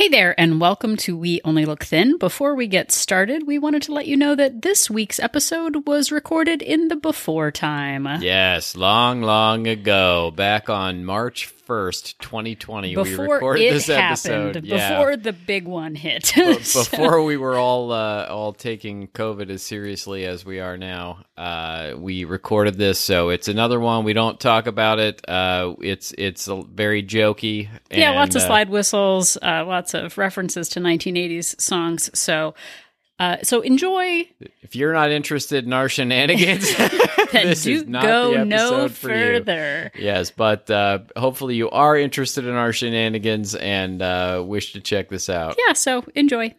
Hey there, and welcome to We Only Look Thin. Before we get started, we wanted to let you know that this week's episode was recorded in the before time. Yes, long, long ago, back on March 1st, 2020, we Before recorded it this happened, episode. Yeah. before the big one hit. B- before we were all uh, all taking COVID as seriously as we are now, uh, we recorded this. So it's another one. We don't talk about it. Uh, it's it's a- very jokey. yeah, lots of uh, slide whistles, uh, lots of references to 1980s songs. So, uh, so enjoy. If you're not interested in our shenanigans, Then do go no further. Yes, but uh, hopefully you are interested in our shenanigans and uh, wish to check this out. Yeah, so enjoy.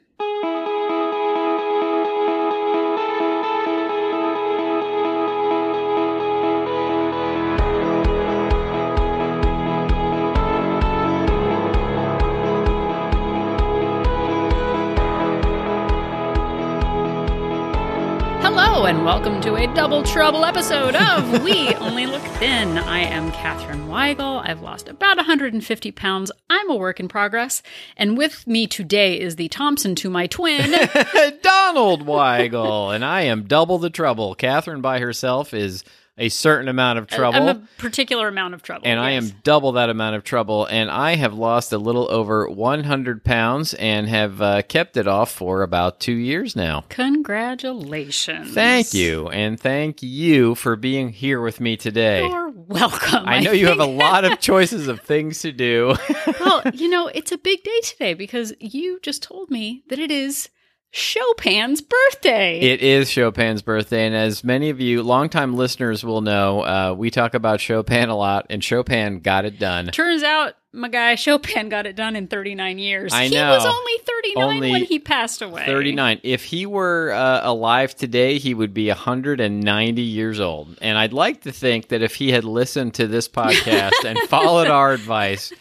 And welcome to a double trouble episode of We Only Look Thin. I am Katherine Weigel. I've lost about 150 pounds. I'm a work in progress. And with me today is the Thompson to my twin. Donald Weigel, and I am double the trouble. Catherine by herself is a certain amount of trouble. I'm a particular amount of trouble. and I am double that amount of trouble, and I have lost a little over 100 pounds and have uh, kept it off for about two years now. Congratulations. Thank you, and thank you for being here with me today. You're welcome. I know you have a lot of choices of things to do. well, you know, it's a big day today because you just told me that it is Chopin's birthday. It is Chopin's birthday, and as many of you longtime listeners will know, uh, we talk about Chopin a lot, and Chopin got it done. Turns out my guy Chopin got it done in 39 years. I He was only 39 Only when he passed away. 39. If he were uh, alive today, he would be 190 years old. And I'd like to think that if he had listened to this podcast and followed our advice,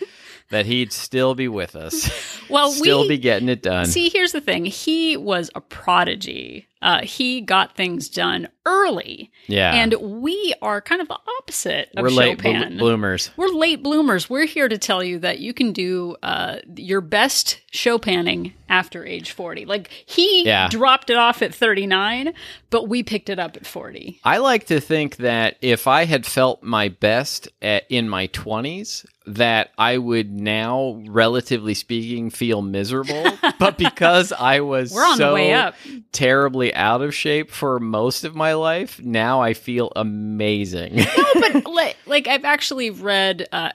that he'd still be with us. Well, we'll still we be getting it done. See, here's the thing. He was a prodigy. Uh, he got things done early. yeah. And we are kind of the opposite of we're late blo- Chopin. bloomers. We're late bloomers. We're here to tell you that you can do uh, your best Chopining after age 40. Like, he Yeah. dropped it off at 39, but we picked it up at 40. I like to think that if I had felt my best at, in my 20s, that I would now, relatively speaking, feel miserable. but because I was We're on the so way up. terribly out of shape for most of my life, now I feel amazing. No, but like, like I've actually read, uh,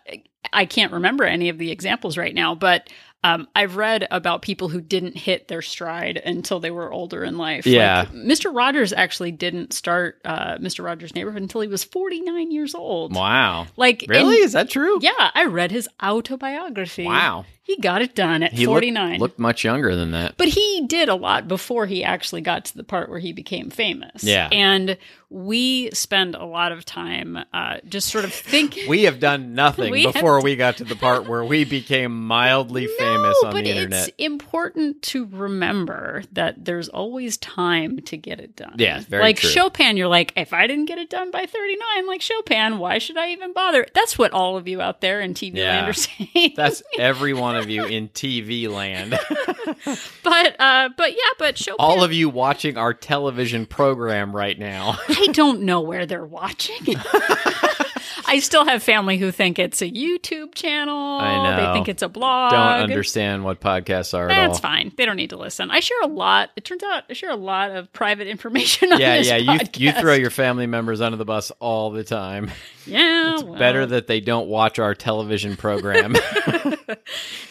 I can't remember any of the examples right now, but um, I've read about people who didn't hit their stride until they were older in life. Yeah. Like, Mr. Rogers actually didn't start uh, Mr. Rogers' Neighborhood until he was 49 years old. wow. Like, Really? and- Is that true? yeah, I read his autobiography. Wow. He got it done at He looked- 49. Looked, much younger than that. But he did a lot before he actually got to the part where he became famous. Yeah. And we spend a lot of time uh, just sort of thinking. We have done nothing We before we got to the part where we became mildly famous on the internet. it's important to remember that there's always time to get it done. Yeah, very like true. Chopin, you're like, if I didn't get it done by 39, like Chopin, why should I even bother? That's what all of you out there in TV Yeah. land are saying. That's every one of you in TV land. but uh, but yeah, but Chopin. All of you watching our television program right now. I don't know where they're watching. I still have family who think it's a YouTube channel. I know. They think it's a blog. Don't understand what podcasts are at That's fine. They don't need to listen. I share a lot. It turns out I share a lot of private information on Yeah, yeah. You you throw your family members under the bus all the time. yeah. It's well, better that they don't watch our television program.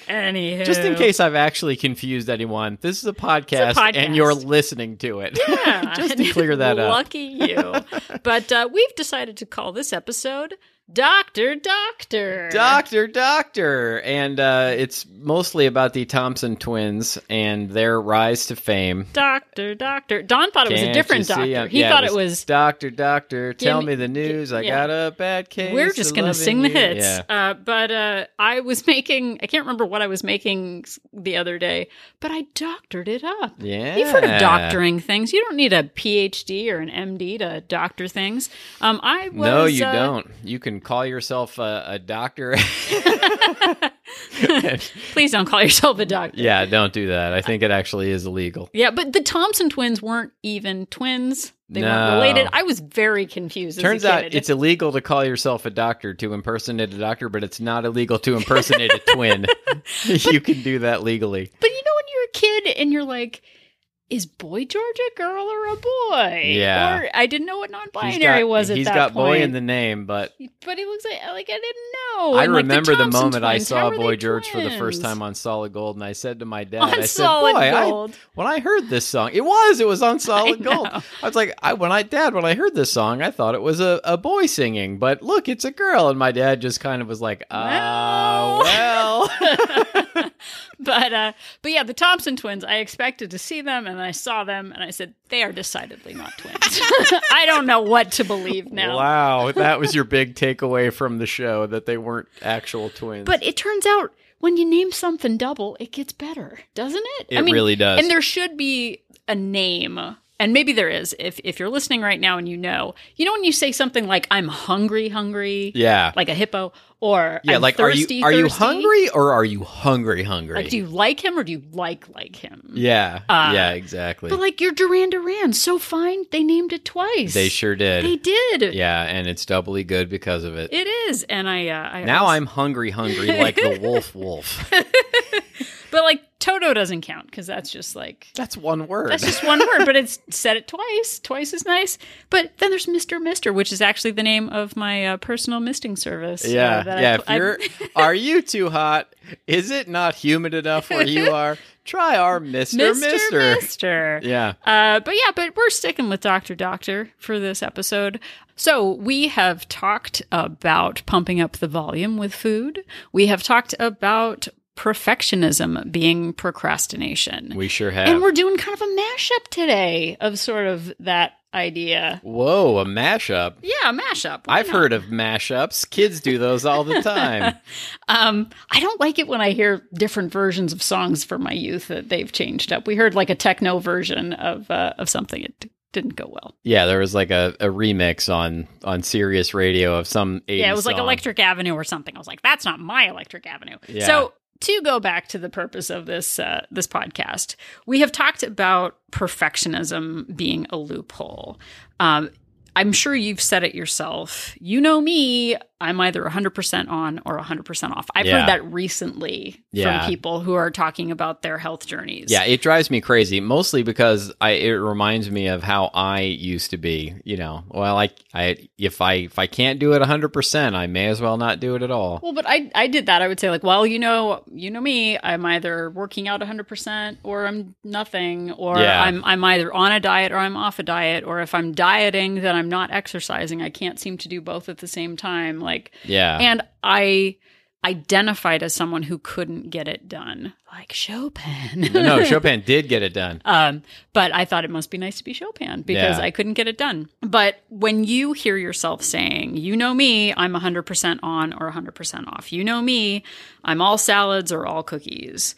Anywho, Just in case I've actually confused anyone, this is a podcast, podcast. and you're listening to it. Yeah. Just to clear that up. Lucky you. but uh, we've decided to call this episode Doctor Doctor. Doctor, doctor, and uh, it's mostly about the Thompson twins and their rise to fame. Doctor Doctor. Don thought it was a different doctor. I'm- He yeah, thought it was doctor, doctor. Tell me- me the news. I yeah. got a bad case. We're just gonna sing the hits. Yeah. Uh, but uh, I was making. I can't remember what I was making the other day, but I doctored it up. Yeah. You've heard of doctoring things. You don't need a PhD or an MD to doctor things. Um, I was. No, you uh, don't. You can call yourself a, a doctor. Please don't call yourself a doctor. yeah, don't do that. I think it actually is illegal. Yeah, but the Thompson twins weren't even twins. They No. weren't related. I was very confused. Turns out it's illegal to call yourself a doctor to impersonate a doctor, but it's not illegal to impersonate a twin. you can do that legally. But you know when you're a kid and you're like, is Boy George a girl or a boy? Yeah. Or I didn't know what non-binary got, was at he's that got point. boy in the name, but but he looks like like I didn't know. I And, like, remember the, Thompson moment I saw Boy George for the first time on Solid Gold, and I said to my dad, On I said, "Boy, I, when I heard this song, it was it was on Solid know. Gold. I was like, I when I dad when I heard this song, I thought it was a, a boy singing, but look, it's a girl, and my dad just kind of was like, ah, Well. well, but uh but yeah, the Thompson twins, I expected to see them and I saw them and I said, they are decidedly not twins. I don't know what to believe now. wow, that was your big takeaway from the show that they weren't actual twins. But it turns out when you name something double, it gets better, doesn't it? It really does. And there should be a name. And maybe there is. If if you're listening right now and you know, you know when you say something like "I'm hungry, hungry," yeah, like a hippo, or yeah, I'm like thirsty, are you are you hungry or are you hungry hungry? Like, do you like him or do you like like him? yeah, Uh, yeah, exactly. But like your Duran Duran, so fine they named it twice. They sure did. They did. Yeah, and it's doubly good because of it. It is, and I. Uh, I now also- I'm hungry, hungry like the wolf, wolf. But like Toto doesn't count because that's just like That's one word. that's just one word, but it's said it twice. Twice is nice. But then there's Mister Mister, which is actually the name of my uh, personal misting service. uh, yeah, I yeah. pl- if you're, are you too hot? Is it not humid enough where you are? Try our Mister Mister. Mister. Yeah, Uh, but yeah, but we're sticking with Doctor Doctor for this episode. So we have talked about pumping up the volume with food. We have talked about perfectionism being procrastination. we sure have. and we're doing kind of a mashup today of sort of that idea. Whoa, a mashup. Yeah, a mashup. Why I've not? heard of mashups. Kids do those all the time. Um, I don't like it when I hear different versions of songs from my youth that they've changed up. We heard like a techno version of uh, of something. It didn't go well. yeah, there was like a, a remix on on Sirius Radio of some 80s Yeah, it was like. Electric Avenue or something. I was like, that's not my Electric Avenue. Yeah. So to go back to the purpose of this uh, this podcast, we have talked about perfectionism being a loophole. Um, I'm sure you've said it yourself. You know me, I'm either 100% on or 100% off. I've Yeah. heard that recently Yeah. from people who are talking about their health journeys. Yeah, it drives me crazy, mostly because I it reminds me of how I used to be. You know, well, I, I if I if I can't do it hundred percent, I may as well not do it at all. Well, but I I did that. I would say like, well, you know, you know me. I'm either working out 100 percent or I'm nothing, or Yeah. I'm I'm either on a diet or I'm off a diet, or if I'm dieting, then I'm not exercising. I can't seem to do both at the same time. Like, Yeah, and I identified as someone who couldn't get it done, like Chopin. no, Chopin did get it done. Um, but I thought it must be nice to be Chopin because Yeah. I couldn't get it done. But when you hear yourself saying, you know me, I'm 100% on or 100% off. You know me, I'm all salads or all cookies.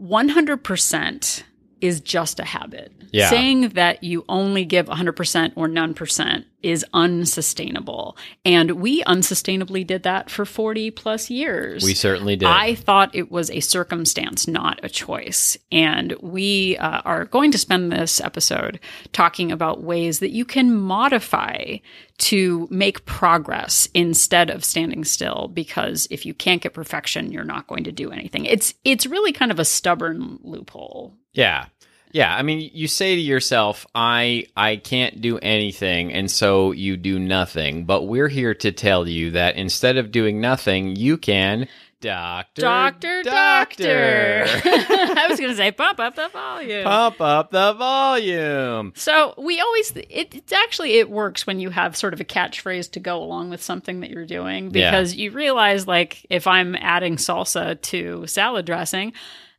100% is just a habit. Yeah. Saying that you only give 100% or none percent is unsustainable. And we unsustainably did that for 40 plus years. We certainly did. I thought it was a circumstance, not a choice. And we uh, are going to spend this episode talking about ways that you can modify to make progress instead of standing still because if you can't get perfection you're not going to do anything it's it's really kind of a stubborn loophole Yeah. Yeah, I mean you say to yourself, I I can't do anything and so you do nothing. But we're here to tell you that instead of doing nothing, you can doctor doctor doctor i was going to say pump up the volume Pump up the volume. So we always it, it's actually it works when you have sort of a catchphrase to go along with something that you're doing Yeah. because you realize like if I'm adding salsa to salad dressing,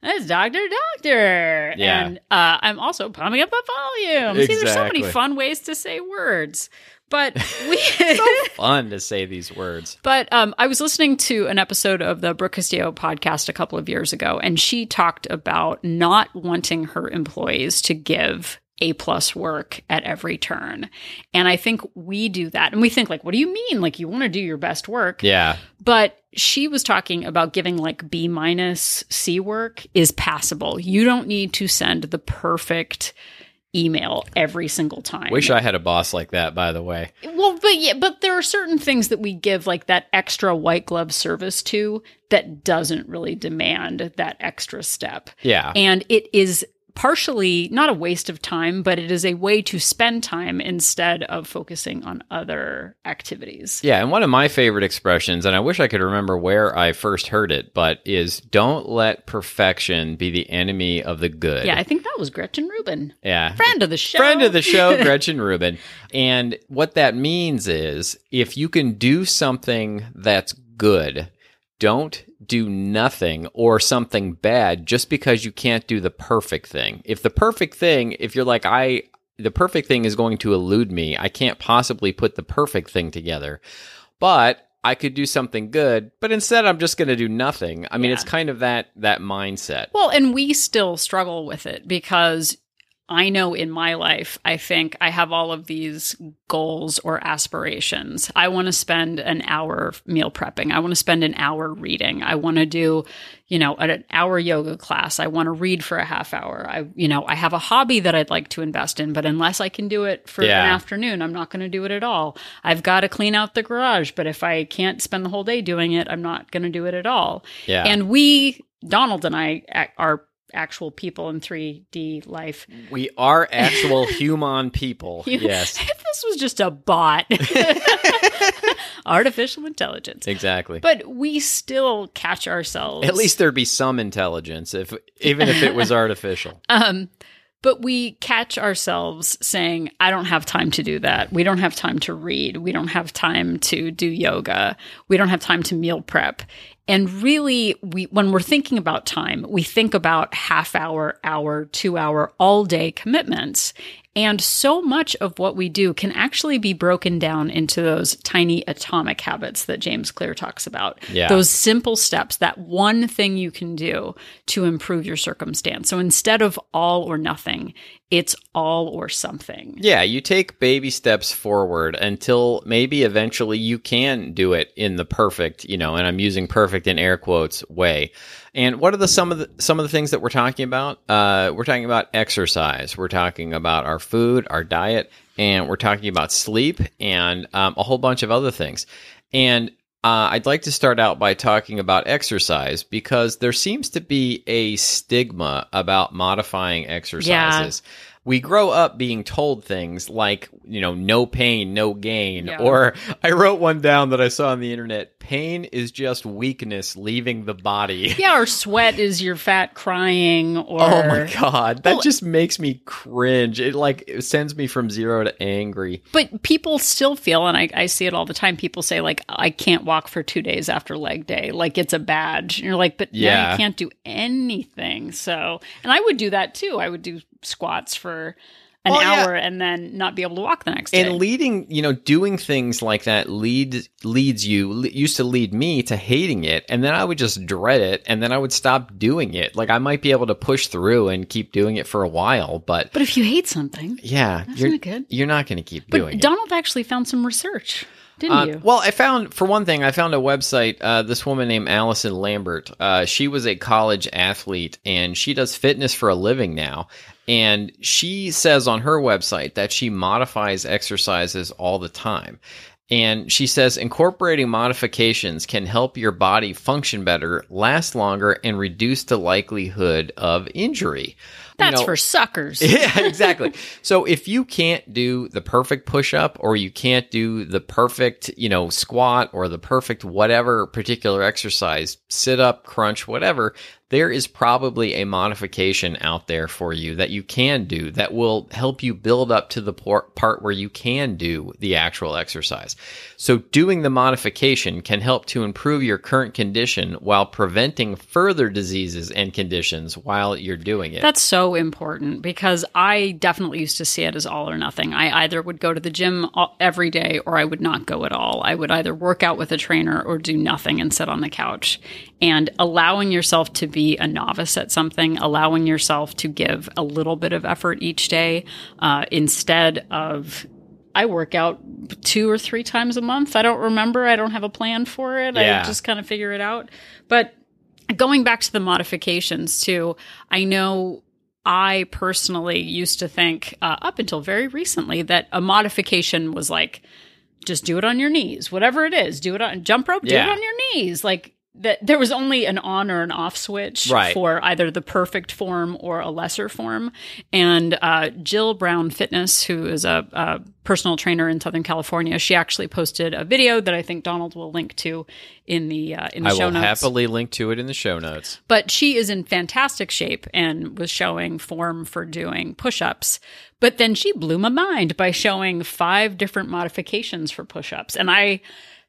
it's Doctor Doctor, Yeah. and uh, I'm also pumping up the volume. Exactly. See, there's so many fun ways to say words, but we. So fun to say these words. But um, I was listening to an episode of the Brooke Castillo podcast a couple of years ago, and she talked about not wanting her employees to give A plus work at every turn. And I think we do that. And we think like, what do you mean? Like you want to do your best work. Yeah. But she was talking about giving like B minus C work is passable. You don't need to send the perfect email every single time. Wish I had a boss like that, by the way. Well, but yeah, but there are certain things that we give like that extra white glove service to that doesn't really demand that extra step. Yeah. And it is partially not a waste of time, but it is a way to spend time instead of focusing on other activities. Yeah, and one of my favorite expressions, and I wish I could remember where I first heard it, but is don't let perfection be the enemy of the good. Yeah, I think that was Gretchen Rubin. Yeah. Friend of the show. Friend of the show, Gretchen Rubin. And what that means is if you can do something that's good, don't do nothing or something bad just because you can't do the perfect thing. If the perfect thing, if you're like, I, the perfect thing is going to elude me, I can't possibly put the perfect thing together. But I could do something good, but instead I'm just going to do nothing. I mean, Yeah. it's kind of that that mindset. Well, and we still struggle with it because I know in my life, I think I have all of these goals or aspirations. I want to spend an hour meal prepping. I want to spend an hour reading. I want to do, you know, an hour yoga class. I want to read for a half hour. I, you know, I have a hobby that I'd like to invest in, but unless I can do it for Yeah. an afternoon, I'm not going to do it at all. I've got to clean out the garage, but if I can't spend the whole day doing it, I'm not going to do it at all. Yeah. And we, Donald and I, are actual people in 3D life. we are actual human people. You- yes. If this was just a bot, artificial intelligence. Exactly. But we still catch ourselves. At least there'd be some intelligence, if even if it was artificial. Um, but we catch ourselves saying, I don't have time to do that. We don't have time to read. We don't have time to do yoga. We don't have time to meal prep. And really, we, when we're thinking about time, we think about half hour, hour, two hour, all day commitments. And so much of what we do can actually be broken down into those tiny atomic habits that James Clear talks about. Yeah. Those simple steps, that one thing you can do to improve your circumstance. So instead of all or nothing, it's all or something. Yeah, you take baby steps forward until maybe eventually you can do it in the perfect, you know, and I'm using perfect in air quotes way. And what are the some of the some of the things that we're talking about? Uh, we're talking about exercise. We're talking about our food, our diet, and we're talking about sleep and um, a whole bunch of other things. And uh, I'd like to start out by talking about exercise because there seems to be a stigma about modifying exercises. We grow up being told things like, you know, no pain, no gain. Yeah. Or I wrote one down that I saw on the internet pain is just weakness leaving the body. Yeah, or sweat is your fat crying, or Oh my god, that Well- just makes me cringe. It like it sends me from zero to angry. But people still feel, and I, I see it all the time. People say like, "I can't walk for two days after leg day," like it's a badge. And you're like, but yeah, Yeah. you can't do anything. So, and I would do that too. I would do squats for an yeah. hour and then not be able to walk the next day. And leading, you know, doing things like that lead leads you le- used to lead me to hating it, and then I would just dread it, and then I would stop doing it. Like I might be able to push through and keep doing it for a while, but but if you hate something, yeah, you're not good. you're not going to keep but doing it. Donald actually found some research, didn't Uh, you? Well, I found for one thing, I found a website. Uh, this woman named Allison Lambert. Uh, she was a college athlete, and she does fitness for a living now. And she says on her website that she modifies exercises all the time. And she says incorporating modifications can help your body function better, last longer, and reduce the likelihood of injury. You That's know- for suckers. yeah, exactly. So if you can't do the perfect push up or you can't do the perfect, you know, squat or the perfect whatever particular exercise, sit up, crunch, whatever, there is probably a modification out there for you that you can do that will help you build up to the part where you can do the actual exercise. So doing the modification can help to improve your current condition while preventing further diseases and conditions while you're doing it. That's so important because I definitely used to see it as all or nothing. I either would go to the gym every day or I would not go at all. I would either work out with a trainer or do nothing and sit on the couch. And allowing yourself to be be a novice at something, allowing yourself to give a little bit of effort each day uh, instead of I work out two or three times a month. I don't remember. I don't have a plan for it. Yeah. I just kind of figure it out. But going back to the modifications too, I know I personally used to think uh, up until very recently that a modification was like just do it on your knees, whatever it is, do it on jump rope, do Yeah. it on your knees, like. That there was only an on or an off switch Right. for either the perfect form or a lesser form. And uh, Jill Brown Fitness, who is a, a personal trainer in Southern California, she actually posted a video that I think Donald will link to in the uh, in the I show notes. I will happily link to it in the show notes. but she is in fantastic shape and was showing form for doing push-ups but then she blew my mind by showing five different modifications for push-ups and i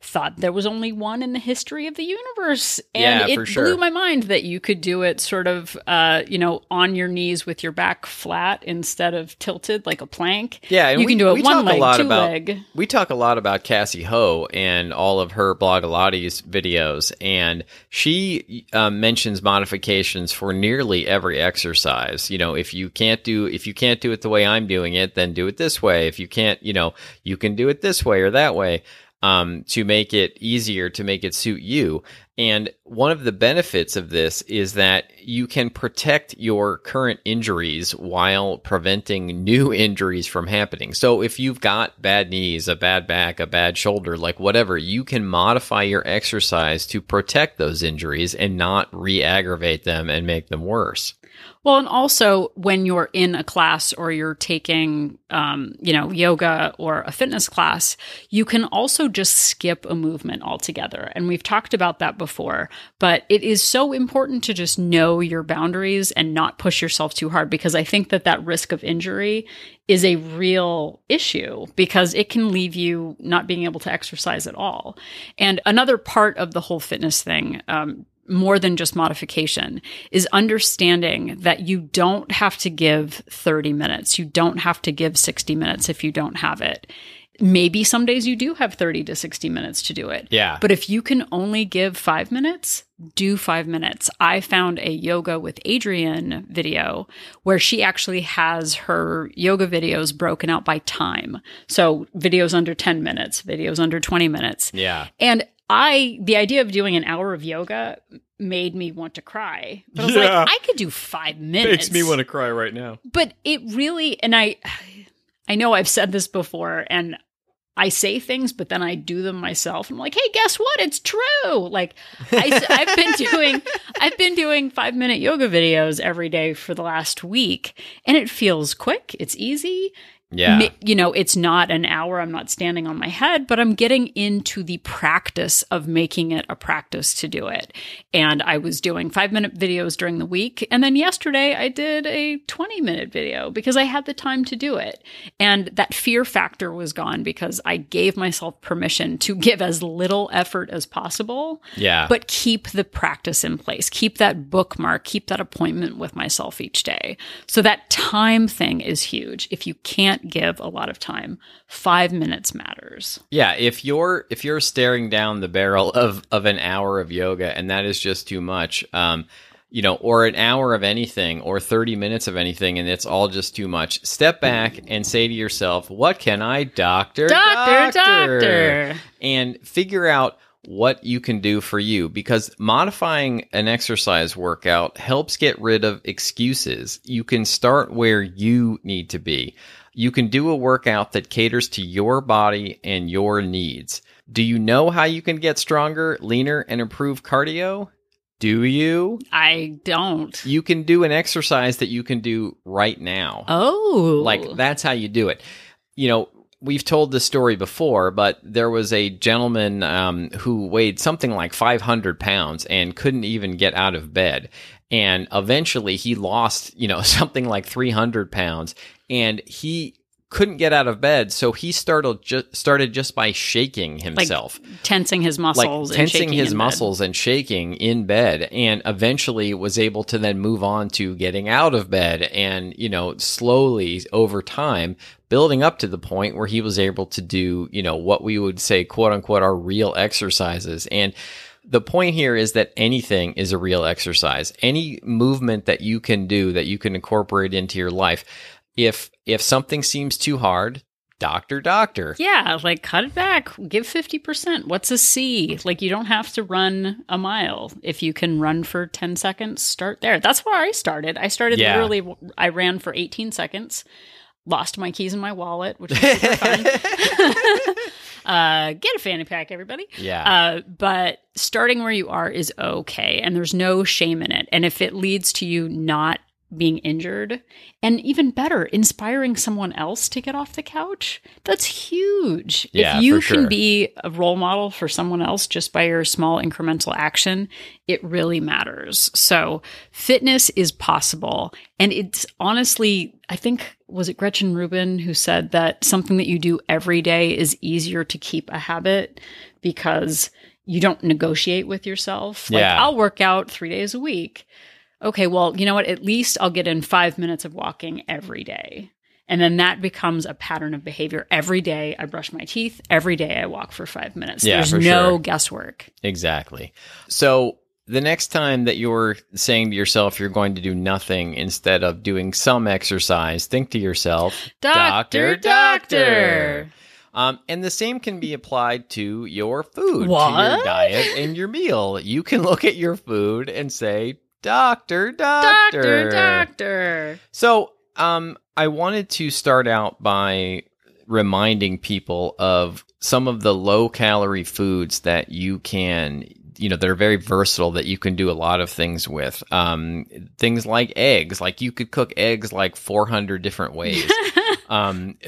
thought there was only one in the history of the universe and Yeah, it sure. blew my mind that you could do it sort of uh, you know on your knees with your back flat instead of tilted like a plank Yeah, you we- can do it one leg two about- leg We talk a lot about Cassie Ho and all of her Blogilates videos, and she um, mentions modifications for nearly every exercise. You know, if you can't do if you can't do it the way I'm doing it, then do it this way. If you can't, you know, you can do it this way or that way. Um, to make it easier to make it suit you. And one of the benefits of this is that you can protect your current injuries while preventing new injuries from happening. So if you've got bad knees, a bad back, a bad shoulder, like whatever, you can modify your exercise to protect those injuries and not re aggravate them and make them worse. Well, and also when you're in a class or you're taking, um, you know, yoga or a fitness class, you can also just skip a movement altogether. And we've talked about that before, but it is so important to just know your boundaries and not push yourself too hard because I think that that risk of injury is a real issue because it can leave you not being able to exercise at all. And another part of the whole fitness thing, um, more than just modification is understanding that you don't have to give 30 minutes. You don't have to give 60 minutes if you don't have it. Maybe some days you do have 30 to 60 minutes to do it. Yeah. But if you can only give five minutes, do five minutes. I found a yoga with Adriene video where she actually has her yoga videos broken out by time. So videos under 10 minutes, videos under 20 minutes. Yeah. And I, the idea of doing an hour of yoga made me want to cry. But I was Yeah. like, I could do five minutes. Makes me want to cry right now. But it really, and I, I know I've said this before, and I say things, but then I do them myself. I'm like, hey, guess what? It's true. Like I, I've been doing, I've been doing five minute yoga videos every day for the last week, and it feels quick. It's easy. Yeah. You know, it's not an hour. I'm not standing on my head, but I'm getting into the practice of making it a practice to do it. And I was doing five minute videos during the week. And then yesterday I did a 20 minute video because I had the time to do it. And that fear factor was gone because I gave myself permission to give as little effort as possible yeah. but keep the practice in place. Keep that bookmark, keep that appointment with myself each day. So that time thing is huge. If you can't give a lot of time, five minutes matters. Yeah, if you're if you're staring down the barrel of of an hour of yoga and that is just too much, um, you know, or an hour of anything or 30 minutes of anything and it's all just too much, step back and say to yourself, "What can I doctor? Doctor, doctor. And figure out what you can do for you because modifying an exercise workout helps get rid of excuses. You can start where you need to be. You can do a workout that caters to your body and your needs. Do you know how you can get stronger, leaner, and improve cardio? Do you? I don't. You can do an exercise that you can do right now. Oh. Like that's how you do it. You know, we've told this story before, but there was a gentleman um, who weighed something like 500 pounds and couldn't even get out of bed. And eventually he lost, you know, something like 300 pounds and he couldn't get out of bed. So he started, ju- started just by shaking himself tensing his muscles like and tensing shaking his in bed. muscles and shaking in bed and eventually was able to then move on to getting out of bed and you know slowly over time building up to the point where he was able to do you know what we would say quote unquote are real exercises and the point here is that anything is a real exercise. Any movement that you can do that you can incorporate into your life. If if something seems too hard, doctor doctor. Yeah, like cut it back, give 50%. What's a C? Like you don't have to run a mile. If you can run for 10 seconds, start there. That's where I started. I started Yeah. literally I ran for 18 seconds. Lost my keys in my wallet, which was super fun. uh, get a fanny pack, everybody. Yeah. Uh, but starting where you are is okay, and there's no shame in it. And if it leads to you not being injured, and even better, inspiring someone else to get off the couch, that's huge. Yeah, if you can sure. be a role model for someone else just by your small incremental action, it really matters. So, fitness is possible. And it's honestly, I think, was it Gretchen Rubin who said that something that you do every day is easier to keep a habit because you don't negotiate with yourself. Like, Yeah. I'll work out three days a week. Okay, well, you know what? At least I'll get in five minutes of walking every day. And then that becomes a pattern of behavior. Every day I brush my teeth. Every day I walk for five minutes. Yeah, There's no sure. guesswork. Exactly. So the next time that you're saying to yourself you're going to do nothing instead of doing some exercise, think to yourself, Doctor, doctor. Um, and the same can be applied to your food, to your diet, and your meal. You can look at your food and say, Doctor, doctor, Doctor, doctor. So, um, I wanted to start out by reminding people of some of the low calorie foods that you can, you know, that are very versatile that you can do a lot of things with. Um, things like eggs, like you could cook eggs like 400 different ways. um,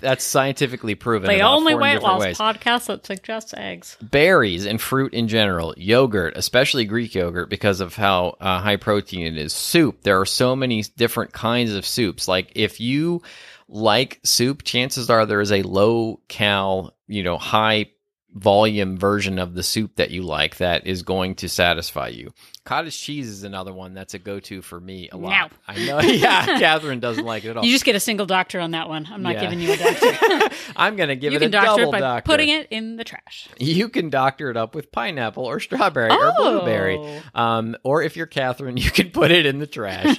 that's scientifically proven. The only 400 weight loss ways podcast that suggests eggs. berries and fruit in general, yogurt, especially Greek yogurt, because of how uh, high protein it is. Soup, there are so many different kinds of soups. Like if you like soup, chances are there is a low cal, you know, high volume version of the soup that you like that is going to satisfy you. Cottage cheese is another one that's a go to for me a lot. No. I know. Yeah, Catherine doesn't like it at all. You just get a single doctor on that one. I'm not Yeah. giving you a doctor. I'm going to give you it can a doctor double it by doctor. putting it in the trash. You can doctor it up with pineapple or strawberry or Oh. blueberry. Um, or if you're Catherine, you can put it in the trash.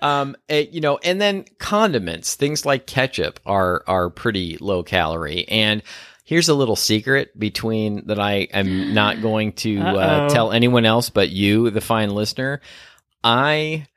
um, eh, you know, and then condiments, things like ketchup are are pretty low calorie. And here's a little secret between that I am not going to uh, tell anyone else but you, the fine listener. I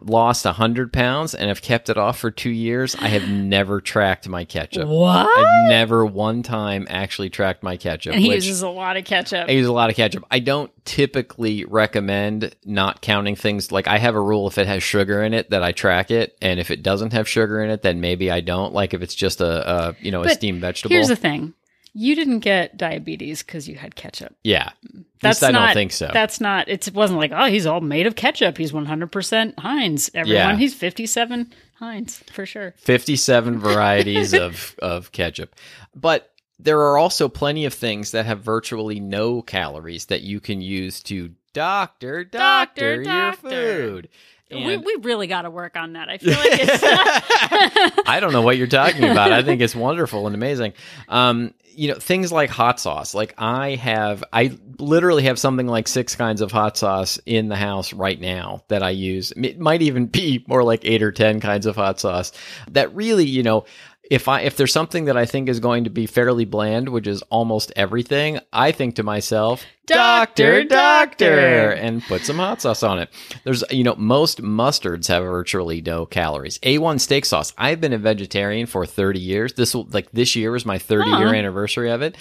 lost 100 pounds and have kept it off for two years. I have never tracked my ketchup. What? I've never one time actually tracked my ketchup. And he uses a lot of ketchup. I use a lot of ketchup. I don't typically recommend not counting things. Like I have a rule: if it has sugar in it, that I track it, and if it doesn't have sugar in it, then maybe I don't. Like if it's just a, a you know a steamed vegetable. Here's the thing. You didn't get diabetes because you had ketchup. yeah, mm. That's At least I not, don't think so. That's not. It wasn't like, oh, he's all made of ketchup. He's 100% Heinz. Everyone, Yeah. he's 57 Heinz for sure. 57 varieties of, of ketchup. But there are also plenty of things that have virtually no calories that you can use to doctor, doctor, Doctor, your doctor. food. We, we really got to work on that. I feel like it's. I don't know what you're talking about. I think it's wonderful and amazing. Um, you know, things like hot sauce. Like I have, I literally have something like six kinds of hot sauce in the house right now that I use. It might even be more like eight or ten kinds of hot sauce. That really, you know, if I if there's something that I think is going to be fairly bland, which is almost everything, I think to myself, Doctor, doctor. and put some hot sauce on it. There's, you know, most mustards have virtually no calories. A1 steak sauce. I've been a vegetarian for 30 years. This will, like, this year was my 30 year anniversary of it.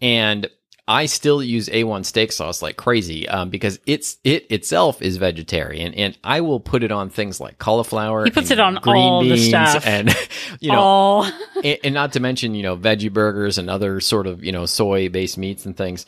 And I still use A1 steak sauce like crazy um, because it's it itself is vegetarian, and I will put it on things like cauliflower. He puts it on green all the beans stuff. and you know, all. and, and not to mention you know veggie burgers and other sort of you know soy based meats and things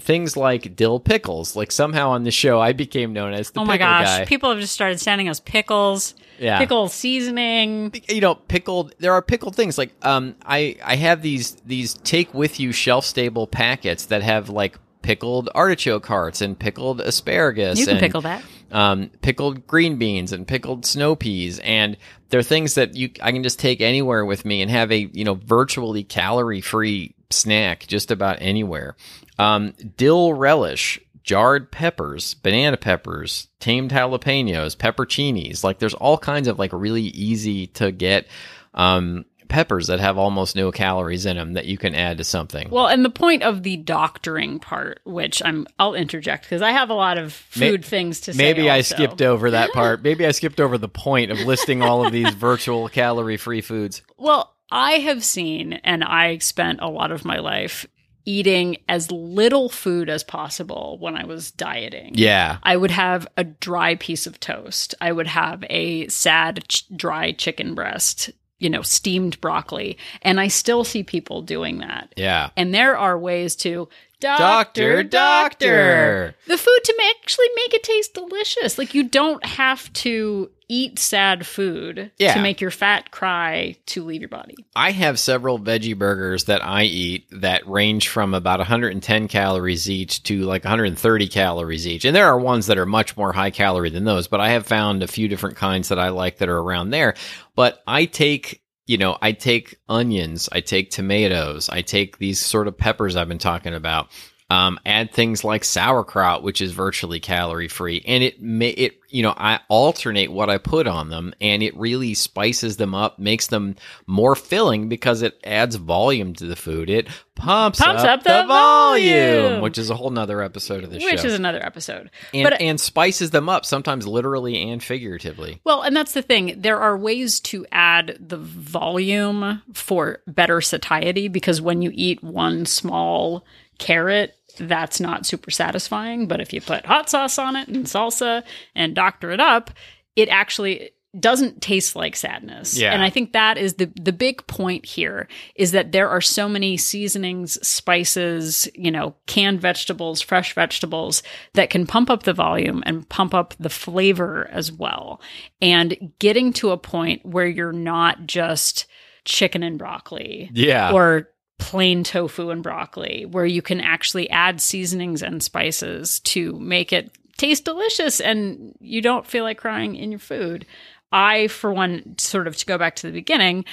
things like dill pickles like somehow on the show i became known as the Oh my gosh. guy People have just started sending us pickles, yeah pickle seasoning. you know pickled there are pickled things like um i i have these these take with you shelf stable packets that have like pickled artichoke hearts and pickled asparagus You can and, pickle that. um, pickled green beans and pickled snow peas, and they're things that you I can just take anywhere with me and have a you know virtually calorie free snack just about anywhere. Um, dill relish, jarred peppers, banana peppers, tamed jalapenos, pepperoncinis. Like there's all kinds of like really easy to get um, peppers that have almost no calories in them that you can add to something. Well, and the point of the doctoring part, which I'm, I'll interject because I have a lot of food May- things to say. Maybe I also. skipped over that part. Maybe I skipped over the point of listing all of these virtual calorie free foods. Well, I have seen, and I spent a lot of my life eating as little food as possible when I was dieting. Yeah. I would have a dry piece of toast. I would have a sad, ch- dry chicken breast, you know, steamed broccoli. And I still see people doing that. Yeah. And there are ways to Doctor, doctor. the food to actually make it taste delicious. Like you don't have to eat sad food Yeah. to make your fat cry to leave your body. I have several veggie burgers that I eat that range from about 110 calories each to like 130 calories each. And there are ones that are much more high calorie than those, but I have found a few different kinds that I like that are around there. But I take you know, I take onions, I take tomatoes, I take these sort of peppers I've been talking about. Um, add things like sauerkraut, which is virtually calorie free, and it may it you know I alternate what I put on them, and it really spices them up, makes them more filling because it adds volume to the food. It pumps, Pumps up, up the volume, volume. which is a whole nother episode of the show, which is another episode. and, but and spices them up sometimes literally and figuratively. well, and that's the thing. There are ways to add the volume for better satiety because when you eat one small carrot, that's not super satisfying. But if you put hot sauce on it and salsa and doctor it up, it actually doesn't taste like sadness. Yeah. And I think that is the the big point here is that there are so many seasonings, spices, you know, canned vegetables, fresh vegetables that can pump up the volume and pump up the flavor as well. And getting to a point where you're not just chicken and broccoli Yeah, or plain tofu and broccoli, where you can actually add seasonings and spices to make it taste delicious and you don't feel like crying in your food. I, for one, sort of to go back to the beginning,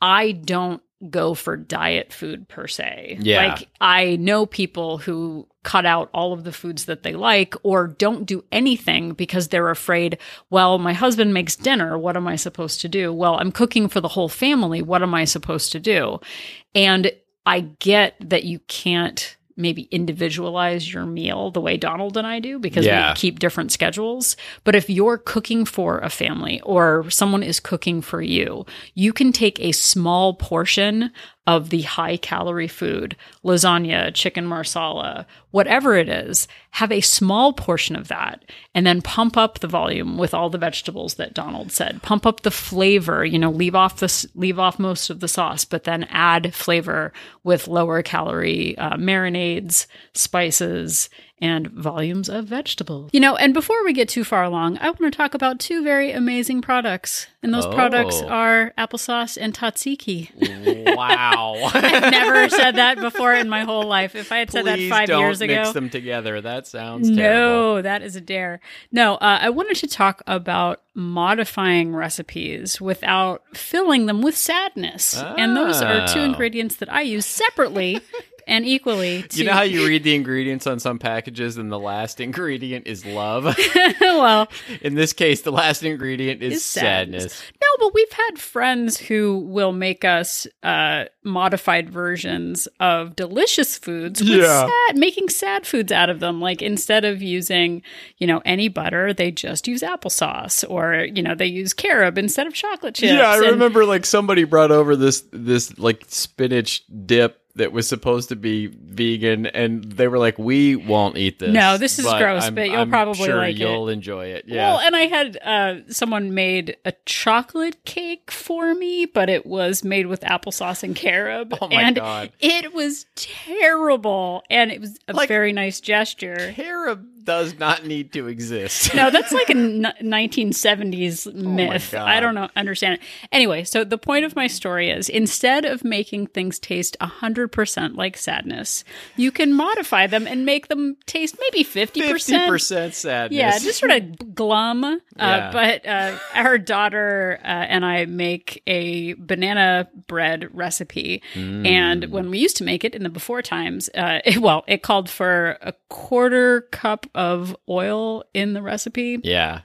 I don't go for diet food per se. Yeah. Like I know people who cut out all of the foods that they like or don't do anything because they're afraid, well, my husband makes dinner, what am I supposed to do? Well, I'm cooking for the whole family, what am I supposed to do? And I get that you can't maybe individualize your meal the way Donald and I do because Yeah. we keep different schedules. But if you're cooking for a family or someone is cooking for you, you can take a small portion of the high calorie food, lasagna, chicken marsala, whatever it is, have a small portion of that and then pump up the volume with all the vegetables that Donald said. Pump up the flavor, you know, leave off this leave off most of the sauce, but then add flavor with lower calorie uh, marinades, spices, and volumes of vegetables. You know, and before we get too far along, I want to talk about two very amazing products. And those products Oh. are applesauce and tzatziki. wow. I've never said that before in my whole life. If I had said that Please five don't years mix them together. That sounds terrible. no, that is a dare. No, uh, I wanted to talk about modifying recipes without filling them with sadness. And those are two ingredients that I use separately and equally to You know how you read the ingredients on some packages and the last ingredient is love? well, In this case, the last ingredient is, Is sadness. sadness. no, but we've had friends who will make us uh, modified versions of delicious foods with Yeah. sad, making sad foods out of them. Like instead of using, you know, any butter, they just use applesauce, or you know, they use carob instead of chocolate chips. Yeah, I And- remember like somebody brought over this this like spinach dip that was supposed to be vegan, and they were like, "We won't eat this." No, this is but gross, I'm- but you'll I'm probably sure like it." you'll enjoy it. Yeah. Well, and I had uh, someone made a chocolate cake for me, but it was made with applesauce and carob. Oh my and God. It was terrible, and it was a Like- very nice gesture. carob does not need to exist. no, that's like a n- 1970s myth. God. I don't know, understand it. Anyway, so the point of my story is instead of making things taste 100% like sadness, you can modify them and make them taste maybe 50%. 50% sadness. Yeah, just sort of glum. Uh, Yeah. But uh, our daughter uh, and I make a banana bread recipe. Mm. And when we used to make it in the before times, uh, it, well, it called for a quarter cup of oil in the recipe. Yeah.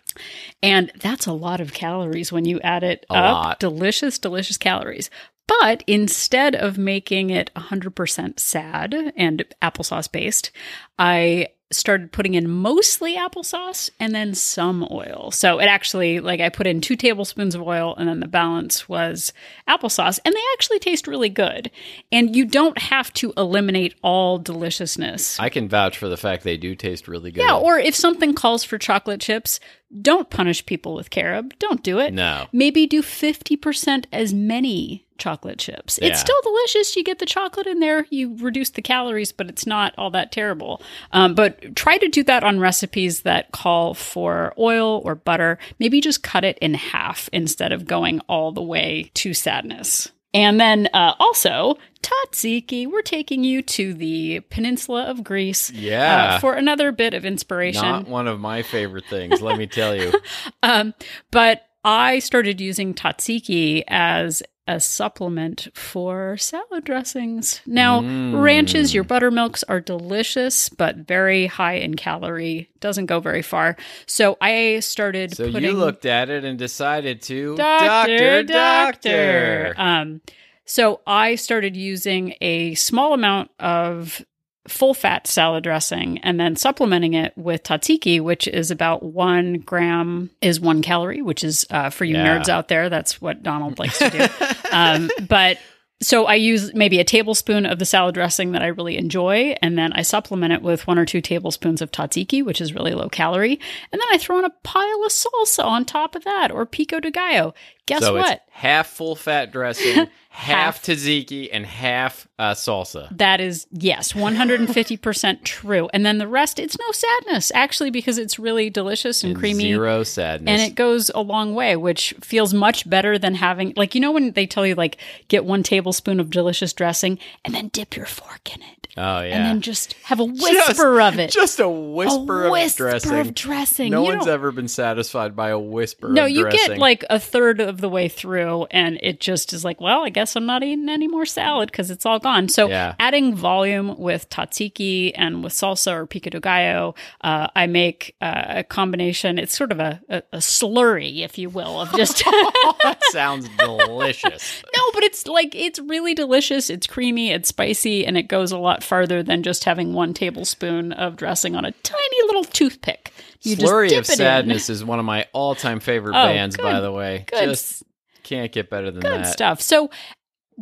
And that's a lot of calories when you add it A up. lot. Delicious, delicious calories. But instead of making it 100% sad and applesauce based, I started putting in mostly applesauce and then some oil. So it actually, like, I put in two tablespoons of oil and then the balance was applesauce. And they actually taste really good. And you don't have to eliminate all deliciousness. I can vouch for the fact they do taste really good. Yeah, or if something calls for chocolate chips, don't punish people with carob. Don't do it. No. Maybe do 50% as many chocolate chips. Yeah. It's still delicious. You get the chocolate in there, you reduce the calories, but it's not all that terrible. Um, but try to do that on recipes that call for oil or butter. Maybe just cut it in half instead of going all the way to sadness. And then uh, also, Tzatziki, we're taking you to the peninsula of Greece Yeah. uh, for another bit of inspiration. Not one of my favorite things, let me tell you. Um, but I started using Tzatziki as a supplement for salad dressings. Now, Mm. ranches, your buttermilks are delicious, but very high in calorie. Doesn't go very far. So I started So putting you looked at it and decided to doctor, doctor. doctor. Um, so I started using a small amount of full fat salad dressing and then supplementing it with tzatziki, which is about one gram is one calorie, which is uh, for you Yeah. nerds out there. That's what Donald likes to do. um, but so I use maybe a tablespoon of the salad dressing that I really enjoy, and then I supplement it with one or two tablespoons of tzatziki, which is really low calorie, and then I throw in a pile of salsa on top of that, or pico de gallo. Guess so what? half full fat dressing, half, Half. tzatziki, and half uh, salsa. That is, yes, 150% true. And then the rest, it's no sadness, actually, because it's really delicious and, And creamy. Zero sadness. And it goes a long way, which feels much better than having, like, you know, when they tell you, like, get one tablespoon of delicious dressing and then dip your fork in it. oh yeah. And then just have a whisper of it. Just a whisper, a of dressing. of dressing. No You one's ever been satisfied by a whisper. No, you dressing. get like a third of the way through, and it just is like, well, I guess I'm not eating any more salad because it's all gone. So, Yeah. adding volume with tzatziki and with salsa or pico de gallo, uh, I make uh, a combination. It's sort of a, a, a slurry, if you will, of just. that sounds delicious. No, but it's like it's really delicious. It's creamy, it's spicy, and it goes a lot farther than just having one tablespoon of dressing on a tiny little toothpick. You Flurry just of it in. Sadness is one of my all-time favorite Oh, bands, by the way. good Just can't get better than good that. stuff. So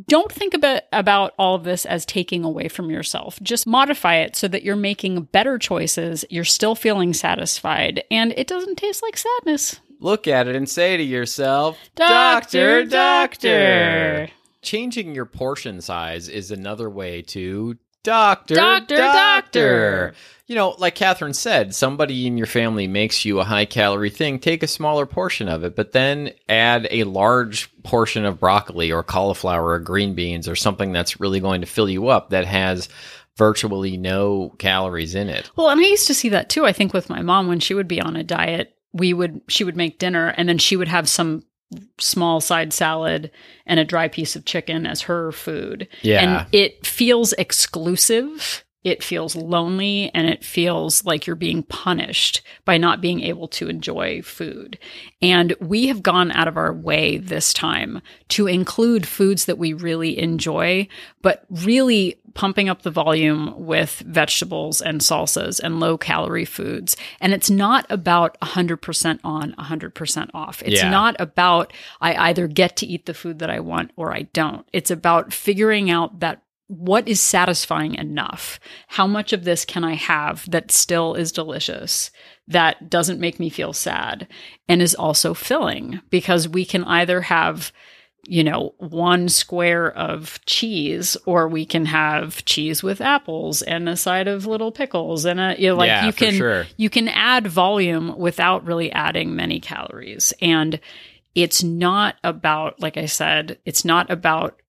don't think about about all of this as taking away from yourself. Just modify it so that you're making better choices, you're still feeling satisfied, and it doesn't taste like sadness. Look at it and say to yourself, Doctor, Doctor, doctor. Doctor. Changing your portion size is another way to Doctor, Doctor, doctor. You know, like Catherine said, somebody in your family makes you a high calorie thing, take a smaller portion of it, but then add a large portion of broccoli or cauliflower or green beans or something that's really going to fill you up that has virtually no calories in it. Well, and I used to see that too. I think with my mom when she would be on a diet, we would she would make dinner and then she would have some small side salad and a dry piece of chicken as her food. Yeah. And it feels exclusive. It feels lonely and it feels like you're being punished by not being able to enjoy food. And we have gone out of our way this time to include foods that we really enjoy, but really pumping up the volume with vegetables and salsas and low calorie foods. And it's not about 100% on, 100% off. It's Yeah. not about I either get to eat the food that I want or I don't. It's about figuring out that what is satisfying enough? How much of this can I have that still is delicious, that doesn't make me feel sad, and is also filling? Because we can either have you know, one square of cheese, or we can have cheese with apples and a side of little pickles and a you know, like Yeah, you can sure. you can add volume without really adding many calories. And it's not about, like I said, it's not about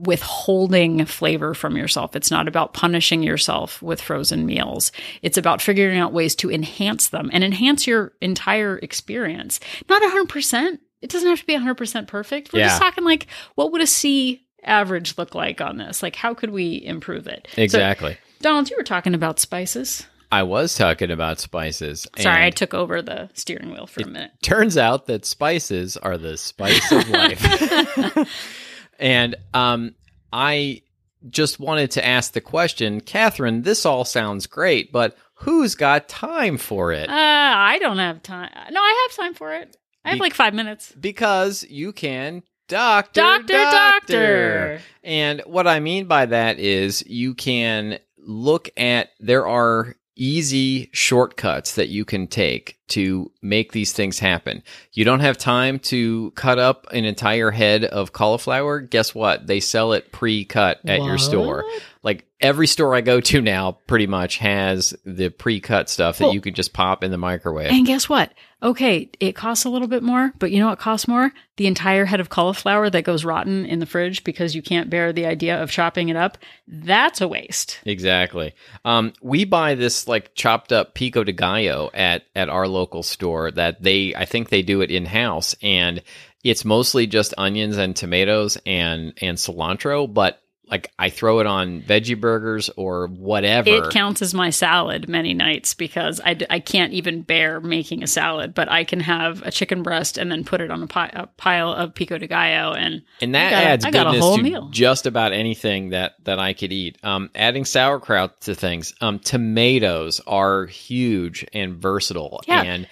withholding flavor from yourself. It's not about punishing yourself with frozen meals. It's about figuring out ways to enhance them and enhance your entire experience. Not 100%. It doesn't have to be 100% perfect. We're Yeah. just talking like, what would a C average look like on this? Like, how could we improve it? So, Exactly. Donald, you were talking about spices. I was talking about spices. Sorry, I took over the steering wheel for a minute. turns out that spices are the spice of life. and um, I just wanted to ask the question, Catherine, this all sounds great, but who's got time for it? Uh, I don't have time. No, I have time for it. I have Be- like five minutes. because you can doctor, Doctor, doctor. And what I mean by that is you can look at there are easy shortcuts that you can take to make these things happen. You don't have time to cut up an entire head of cauliflower. Guess what? They sell it pre-cut at your store. Like every store I go to now pretty much has the pre-cut stuff that Well- you can just pop in the microwave. And guess what? Okay, it costs a little bit more, but you know what costs more? The entire head of cauliflower that goes rotten in the fridge because you can't bear the idea of chopping it up. That's a waste. Exactly. Um, we buy this like chopped up pico de gallo at at our local store that they I think they do it in house and it's mostly just onions and tomatoes and and cilantro, but like I throw it on veggie burgers or whatever. It counts as my salad many nights because I, d- I can't even bear making a salad, but I can have a chicken breast and then put it on a, pi- a pile of pico de gallo and and that I got adds I got a whole to meal. just about anything that that I could eat. Um, adding sauerkraut to things. Um, tomatoes are huge and versatile, Yeah. and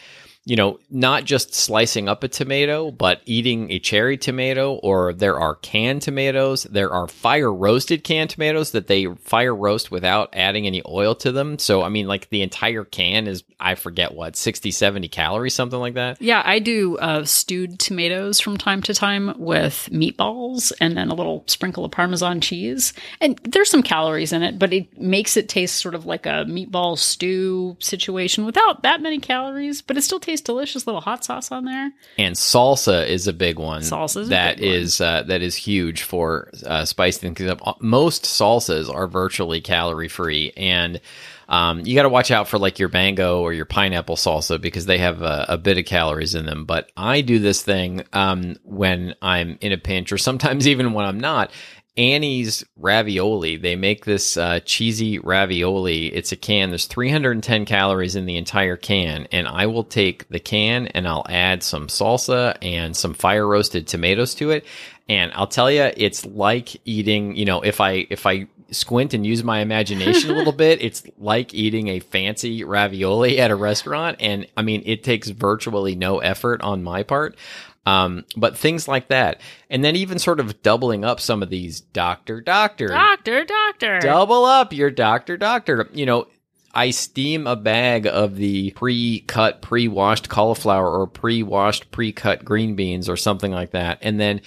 you know, not just slicing up a tomato, but eating a cherry tomato, or there are canned tomatoes. There are fire roasted canned tomatoes that they fire roast without adding any oil to them. So, I mean, like the entire can is, I forget what, 60, 70 calories, something like that. Yeah, I do uh, stewed tomatoes from time to time with meatballs and then a little sprinkle of Parmesan cheese. And there's some calories in it, but it makes it taste sort of like a meatball stew situation without that many calories, but it still tastes delicious. Little hot sauce on there. and salsa is a big one. Salsa's a that big one. is uh, that is huge for uh, spicing things up. Most salsas are virtually calorie free, and um, you got to watch out for like your mango or your pineapple salsa because they have a, a bit of calories in them. But I do this thing um, when I'm in a pinch, or sometimes even when I'm not. Annie's ravioli. They make this uh, cheesy ravioli. It's a can. There's 310 calories in the entire can, and I will take the can and I'll add some salsa and some fire roasted tomatoes to it. And I'll tell you, it's like eating. You know, if I if I squint and use my imagination a little bit, it's like eating a fancy ravioli at a restaurant. And I mean, it takes virtually no effort on my part. Um, but things like that. And then even sort of doubling up some of these doctor, doctor, Doctor, doctor. double up your doctor, doctor. You know, I steam a bag of the pre-cut, pre-washed cauliflower or pre-washed, pre-cut green beans or something like that. And then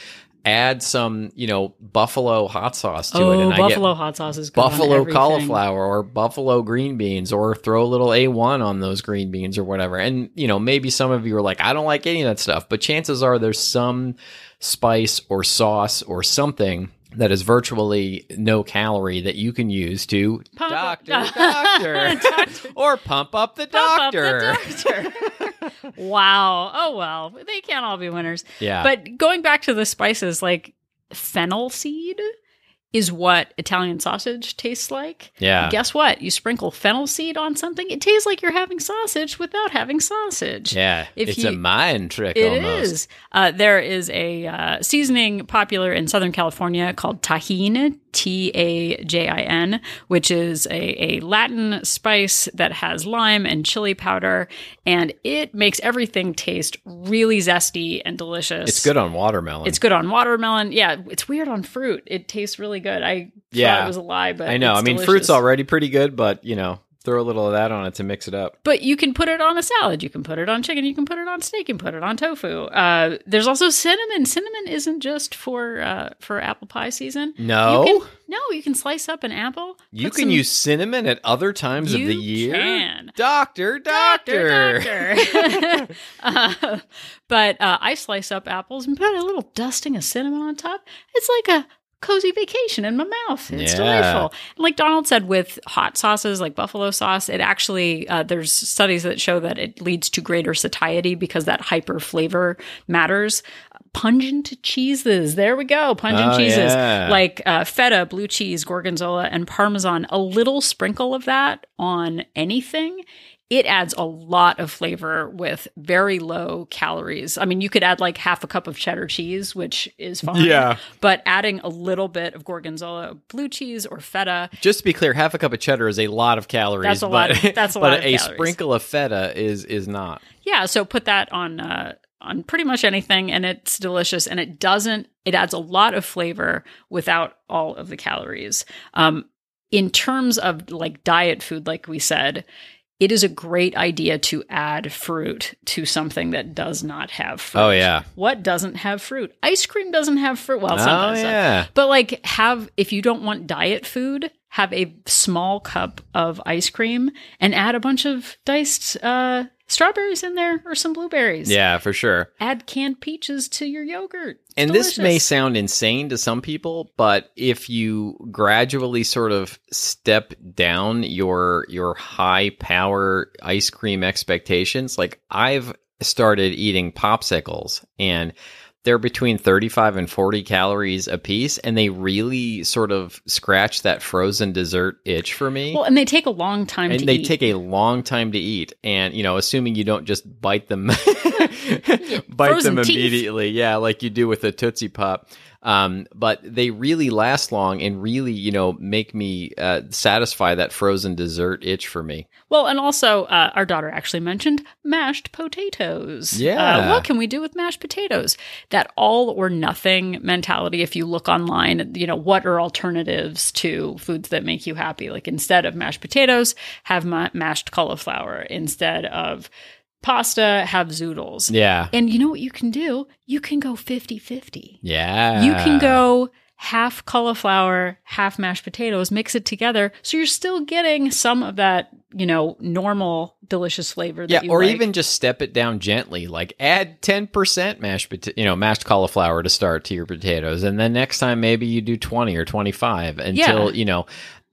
add some, you know, buffalo hot sauce to it. oh, And I get buffalo hot sauce is good buffalo cauliflower or buffalo green beans or throw a little A1 on those green beans or whatever. And, you know, maybe some of you are like, I don't like any of that stuff, but chances are there's some spice or sauce or something that is virtually no calorie that you can use to Pump up- doctor, doctor, Doctor. or pump up the Pump up doctor. the doctor. wow. Oh well, they can't all be winners. Yeah. But going back to the spices, like fennel seed is what Italian sausage tastes like. yeah. Guess what? You sprinkle fennel seed on something, it tastes like you're having sausage without having sausage. Yeah. If it's you- a mind trick It almost. is. Uh, there is a uh, seasoning popular in Southern California called Tajin, T A J I N, which is a, a Latin spice that has lime and chili powder, and it makes everything taste really zesty and delicious. It's good on watermelon. It's good on watermelon. Yeah, it's weird on fruit. It tastes really good. I Yeah. thought it was a lie, but I know. I mean, delicious. fruit's already pretty good, but you know, Throw a little of that on it to mix it up. But you can put it on a salad. You can put it on chicken. You can put it on steak. You can put it on tofu. Uh, there's also cinnamon. Cinnamon isn't just for uh, for apple pie season. No, You can, no, you can slice up an apple. you can some- use cinnamon at other times of the year. can. Doctor, doctor. doctor. uh, but uh, I slice up apples and put a little dusting of cinnamon on top. It's like a cozy vacation in my mouth. It's Yeah. delightful. And like Donald said, with hot sauces like buffalo sauce, it actually uh, there's studies that show that it leads to greater satiety because that hyper flavor matters. Pungent cheeses. There we go. Pungent Oh, cheeses yeah. like uh, feta, blue cheese, gorgonzola, and parmesan. A little sprinkle of that on anything it adds a lot of flavor with very low calories. I mean, you could add like half a cup of cheddar cheese, which is fine. Yeah. But adding a little bit of gorgonzola, blue cheese, or feta, Just to be clear, half a cup of cheddar is a lot of calories. That's a but, lot of- that's a but lot of a calories. sprinkle of feta is is not. yeah. So put that on uh, on pretty much anything, and it's delicious. And it doesn't. It adds a lot of flavor without all of the calories. Um, in terms of like diet food, like we said. It is a great idea to add fruit to something that does not have fruit. Oh yeah. What doesn't have fruit? Ice cream doesn't have fruit. Well, oh, sometimes. Oh yeah. But like have if you don't want diet food, have a small cup of ice cream and add a bunch of diced uh, strawberries in there or some blueberries. Yeah, for sure. Add canned peaches to your yogurt. It's And this may sound insane to some people, but if you gradually sort of step down your your high power ice cream expectations, like I've started eating popsicles and they're between 35 and 40 calories a piece and they really sort of scratch that frozen dessert itch for me. Well, and they take a long time to and they eat. take a long time to eat and you know assuming you don't just bite them bite frozen them teeth. immediately yeah like you do with a tootsie pop um, but they really last long and really you know make me uh, satisfy that frozen dessert itch for me Well, and also, uh, our daughter actually mentioned mashed potatoes. Yeah. Uh, what can we do with mashed potatoes? That all or nothing mentality, if you look online, you know, what are alternatives to foods that make you happy? Like instead of mashed potatoes, have ma- mashed cauliflower. Instead of pasta, have zoodles. yeah And you know what you can do? You can go 50 50. yeah You can go half cauliflower, half mashed potatoes, mix it together. So you're still getting some of that, you know, normal delicious flavor that yeah, you or like. even just step it down gently. Like add ten percent mashed, pota- you know, mashed cauliflower to start to your potatoes, and then next time maybe you do twenty or twenty five until Yeah. you know,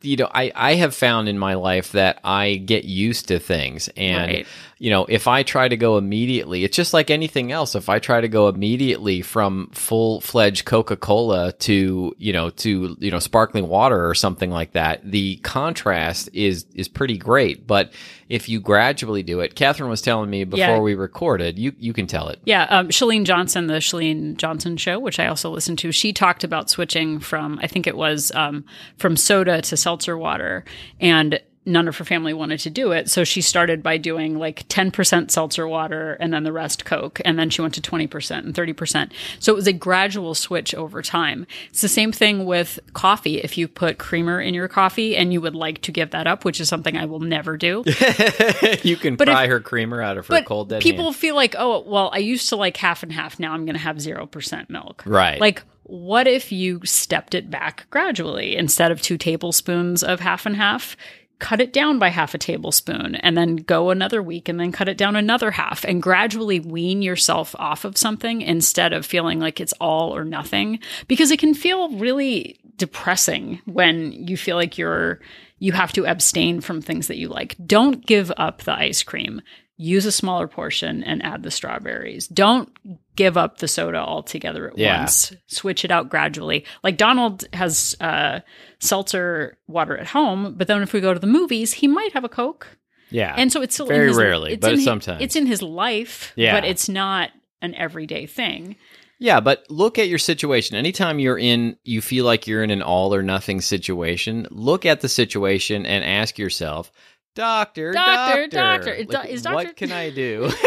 you know. I I have found in my life that I get used to things, and Right. You know, if I try to go immediately, it's just like anything else. If I try to go immediately from full fledged Coca Cola to you know to you know sparkling water or something like that, the contrast is is pretty great. But if you gradually do it, Catherine was telling me before Yeah. we recorded, you you can tell it. Yeah, um, Shalene Johnson, the Shalene Johnson show, which I also listened to, she talked about switching from, I think it was um, from soda to seltzer water. And none of her family wanted to do it. So she started by doing like 10% seltzer water and then the rest Coke. And then she went to 20% and 30%. So it was a gradual switch over time. It's the same thing with coffee. If you put creamer in your coffee and you would like to give that up, which is something I will never do. you can But pry if- her creamer out of her cold dead people hand. feel like, oh, well, I used to like half and half. Now I'm going to have 0% milk. Right. Like, what if you stepped it back gradually instead of two tablespoons of half and half? Cut it down by half a tablespoon and then go another week and then cut it down another half and gradually wean yourself off of something instead of feeling like it's all or nothing because it can feel really depressing when you feel like you're you have to abstain from things that you like. Don't give up the ice cream. Use a smaller portion and add the strawberries. Don't give up the soda altogether at Yeah. once. Switch it out gradually. Like Donald has uh, seltzer water at home, but then if we go to the movies, he might have a Coke. yeah. And so it's still Very his, rarely, it's but sometimes. it's in his life. Yeah. but it's not an everyday thing. Yeah, but look at your situation. Anytime you're in, you feel like you're in an all or nothing situation, look at the situation and ask yourself, Doctor, Doctor, doctor, doctor, like, do- is doctor- what can I do?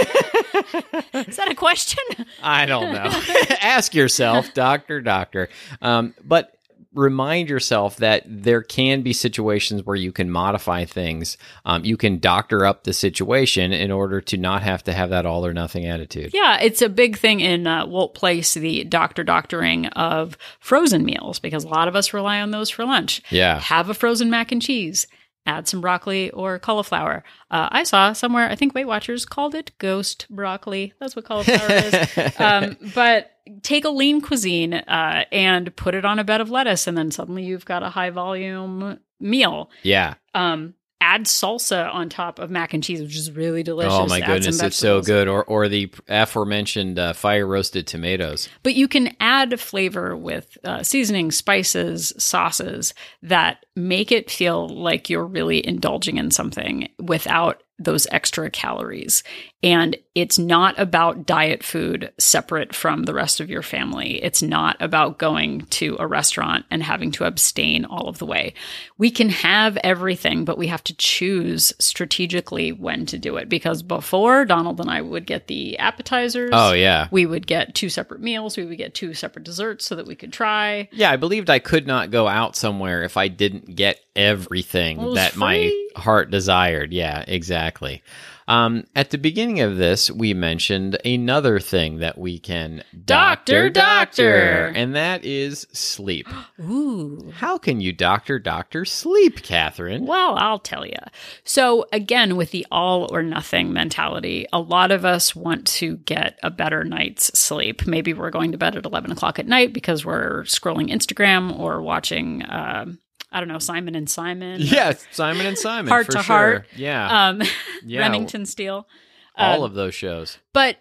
Is that a question? I don't know. ask yourself, Doctor, doctor. Um, but remind yourself that there can be situations where you can modify things. Um, you can doctor up the situation in order to not have to have that all or nothing attitude. Yeah, it's a big thing in uh, Wolt Place, the doctor doctoring of frozen meals, because a lot of us rely on those for lunch. Yeah. Have a frozen mac and cheese. Add some broccoli or cauliflower. Uh, I saw somewhere, I think Weight Watchers called it ghost broccoli. That's what cauliflower is. Um, but take a lean cuisine uh, and put it on a bed of lettuce, and then suddenly you've got a high volume meal. Yeah. Um, add salsa on top of mac and cheese, which is really delicious. Oh my Add goodness, it's so good. Or or the aforementioned uh, fire roasted tomatoes. But you can add flavor with uh, seasoning, spices, sauces that make it feel like you're really indulging in something without those extra calories. And it's not about diet food separate from the rest of your family. It's not about going to a restaurant and having to abstain all of the way. We can have everything, but we have to choose strategically when to do it. Because before, Donald and I would get the appetizers. Oh yeah. We would get two separate meals. We would get two separate desserts so that we could try. Yeah, I believed I could not go out somewhere if I didn't get everything Well, it was that my heart desired. Yeah, exactly. Um, at the beginning of this, we mentioned another thing that we can Doctor, doctor. doctor, and that is sleep. Ooh. How can you doctor doctor sleep, Catherine? Well, I'll tell you. So, again, with the all or nothing mentality, a lot of us want to get a better night's sleep. Maybe we're going to bed at 11 o'clock at night because we're scrolling Instagram or watching, um, I don't know, Simon and Simon. Yes, Simon and Simon. Heart to sure. heart. Yeah, Um, yeah. Remington Steele. all Um, of those shows. but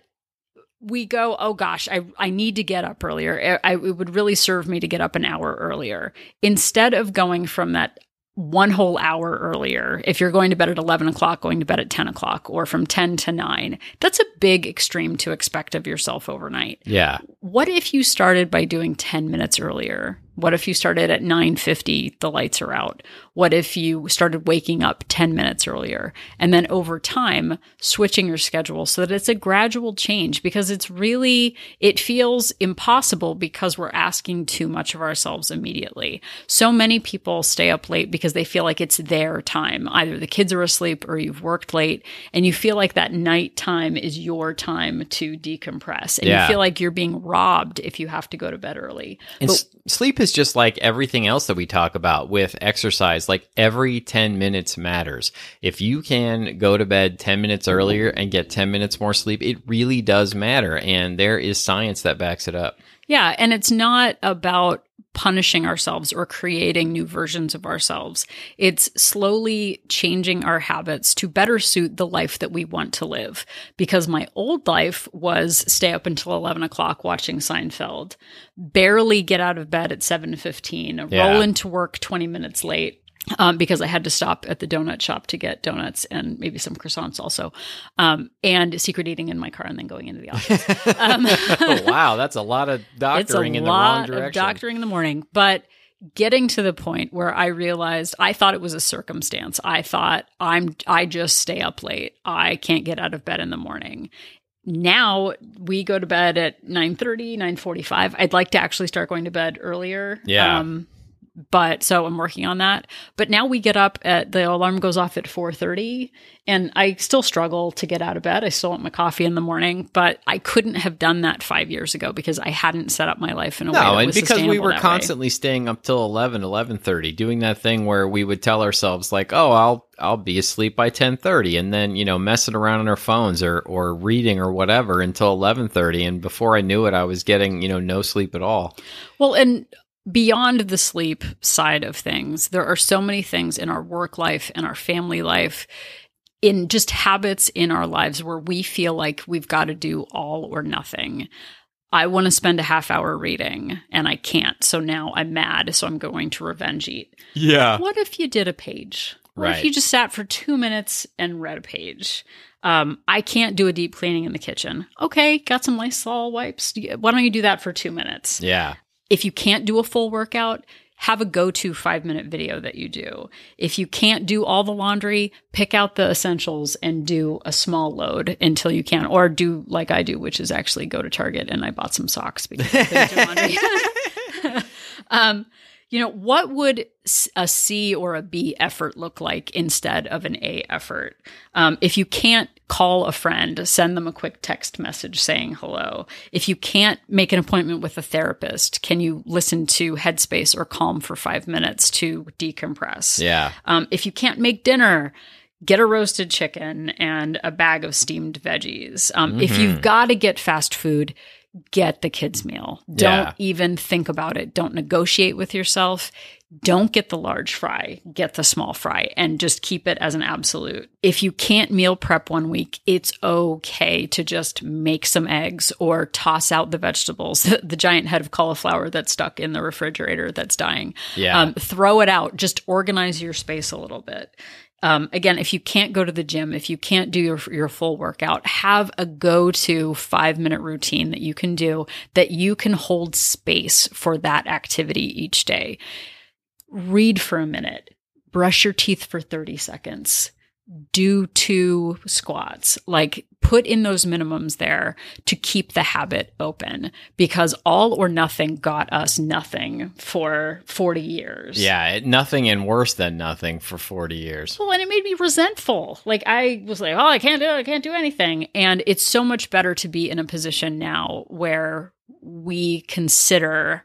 we go oh gosh i i need to get up earlier I, it would really serve me to get up an hour earlier instead of going from that one whole hour earlier if you're going to bed at 11 o'clock going to bed at 10 o'clock or from 10 to 9 that's a big extreme to expect of yourself overnight Yeah, what if you started by doing 10 minutes earlier what if you started at 9:50 the lights are out what if you started waking up 10 minutes earlier and then over time switching your schedule so that it's a gradual change because it's really it feels impossible because we're asking too much of ourselves immediately so many people stay up late because they feel like it's their time either the kids are asleep or you've worked late and you feel like that night time is your time to decompress and Yeah. you feel like you're being robbed if you have to go to bed early. And But- s- sleep is just like everything else that we talk about with exercise. Like every 10 minutes matters. If you can go to bed 10 minutes mm-hmm. earlier and get 10 minutes more sleep, it really does matter. And there is science that backs it up. Yeah, and it's not about punishing ourselves or creating new versions of ourselves. It's slowly changing our habits to better suit the life that we want to live. Because my old life was stay up until 11 o'clock watching Seinfeld, barely get out of bed at 7.15, Yeah. roll into work 20 minutes late. Um, because I had to stop at the donut shop to get donuts and maybe some croissants also, um, and secret eating in my car and then going into the office. Um, oh, wow. That's a lot of doctoring in the wrong direction. of doctoring in the morning, but getting to the point where I realized I thought it was a circumstance. I thought I'm I just stay up late. I can't get out of bed in the morning. Now we go to bed at 9:30, 9:45. I'd like to actually start going to bed earlier. Yeah. Um but so I'm working on that. But now we get up at the alarm goes off at 4:30 and I still struggle to get out of bed. I still want my coffee in the morning, but I couldn't have done that 5 years ago because I hadn't set up my life in a way No, that and because we were that way. constantly staying up till 11, 11.30, doing that thing where we would tell ourselves like, oh, I'll I'll be asleep by 10.30 and then, you know, messing around on our phones or, or reading or whatever until 11.30. And before I knew it, I was getting, you know, no sleep at all. Well, and beyond the sleep side of things, there are so many things in our work life and our family life, in just habits in our lives where we feel like we've got to do all or nothing. I want to spend a half hour reading and I can't. So now I'm mad. So I'm going to revenge eat. Yeah. What if you did a page? What Right. if you just sat for two minutes and read a page? Um, I can't do a deep cleaning in the kitchen. Okay, got some Lysol wipes. Why don't you do that for two minutes? Yeah. If you can't do a full workout, have a go to five minute video that you do. If you can't do all the laundry, pick out the essentials and do a small load until you can, or do like I do, which is actually go to Target and I bought some socks because um, you know, what would a C or a B effort look like instead of an A effort? Um, if you can't call a friend, send them a quick text message saying hello. If you can't make an appointment with a therapist, can you listen to Headspace or Calm for five minutes to decompress? Yeah. Um, if you can't make dinner, get a roasted chicken and a bag of steamed veggies. Um, If you've got to get fast food, get the kids' meal. Don't Yeah. even think about it. Don't negotiate with yourself. Don't get the large fry, get the small fry, and just keep it as an absolute. If you can't meal prep one week, it's okay to just make some eggs or toss out the vegetables, the, the giant head of cauliflower that's stuck in the refrigerator that's dying. Yeah. Um, throw it out. Just organize your space a little bit. Um, again, if you can't go to the gym, if you can't do your, your full workout, have a go to five minute routine that you can do that you can hold space for that activity each day. Read for a minute, brush your teeth for 30 seconds, do two squats, like put in those minimums there to keep the habit open because all or nothing got us nothing for 40 years. Yeah. It, nothing and worse than nothing for 40 years. Well, and it made me resentful. Like I was like, oh, I can't do it. I can't do anything. And it's so much better to be in a position now where we consider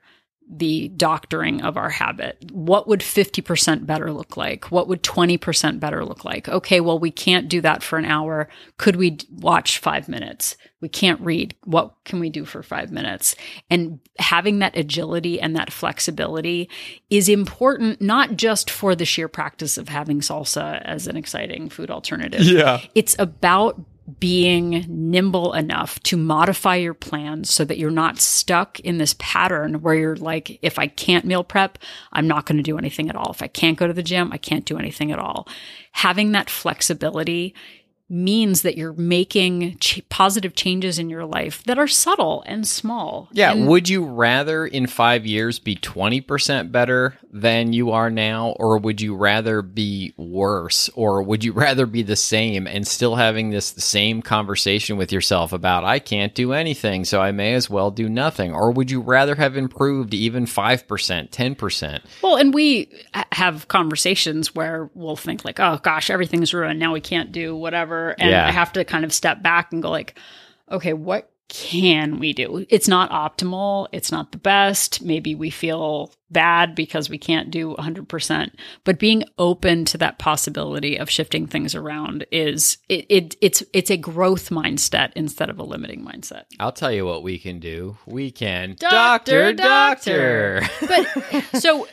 the doctoring of our habit. What would 50% better look like? What would 20% better look like? Okay, well, we can't do that for an hour. Could we watch five minutes? We can't read. What can we do for five minutes? And having that agility and that flexibility is important, not just for the sheer practice of having salsa as an exciting food alternative. Yeah. It's about being nimble enough to modify your plans so that you're not stuck in this pattern where you're like, if I can't meal prep, I'm not going to do anything at all. If I can't go to the gym, I can't do anything at all. Having that flexibility means that you're making ch- positive changes in your life that are subtle and small. Yeah. And would you rather in five years be 20% better than you are now? Or would you rather be worse? Or would you rather be the same and still having this same conversation with yourself about, I can't do anything, so I may as well do nothing? Or would you rather have improved even 5%, 10%? Well, and we have conversations where we'll think like, "Oh gosh, everything's ruined. Now we can't do whatever." And Yeah. I have to kind of step back and go like, "Okay, what can we do? It's not optimal. It's not the best. Maybe we feel bad because we can't do 100%, but being open to that possibility of shifting things around is it, it it's it's a growth mindset instead of a limiting mindset. I'll tell you what we can do. We can Doctor, doctor. But so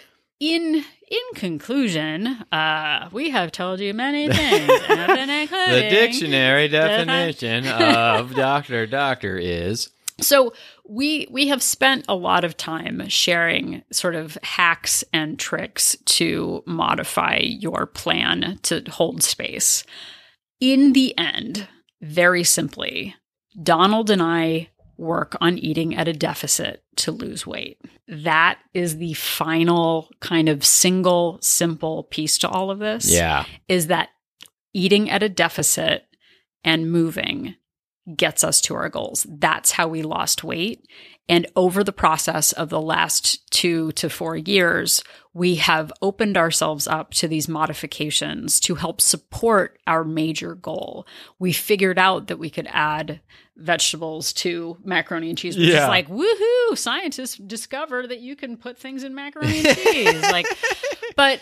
in in conclusion, uh, we have told you many things. the the dictionary definition of doctor doctor is So we we have spent a lot of time sharing sort of hacks and tricks to modify your plan to hold space. In the end, very simply, Donald and I work on eating at a deficit to lose weight. That is the final kind of single simple piece to all of this yeah. is that eating at a deficit and moving gets us to our goals. That's how we lost weight. And over the process of the last two to four years, we have opened ourselves up to these modifications to help support our major goal. We figured out that we could add vegetables to macaroni and cheese, which Yeah. is like, woohoo, scientists discover that you can put things in macaroni and cheese. like, but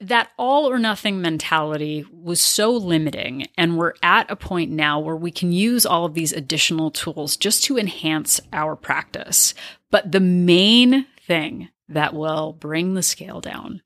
that all or nothing mentality was so limiting. And we're at a point now where we can use all of these additional tools just to enhance our practice. But the main thing that will bring the scale down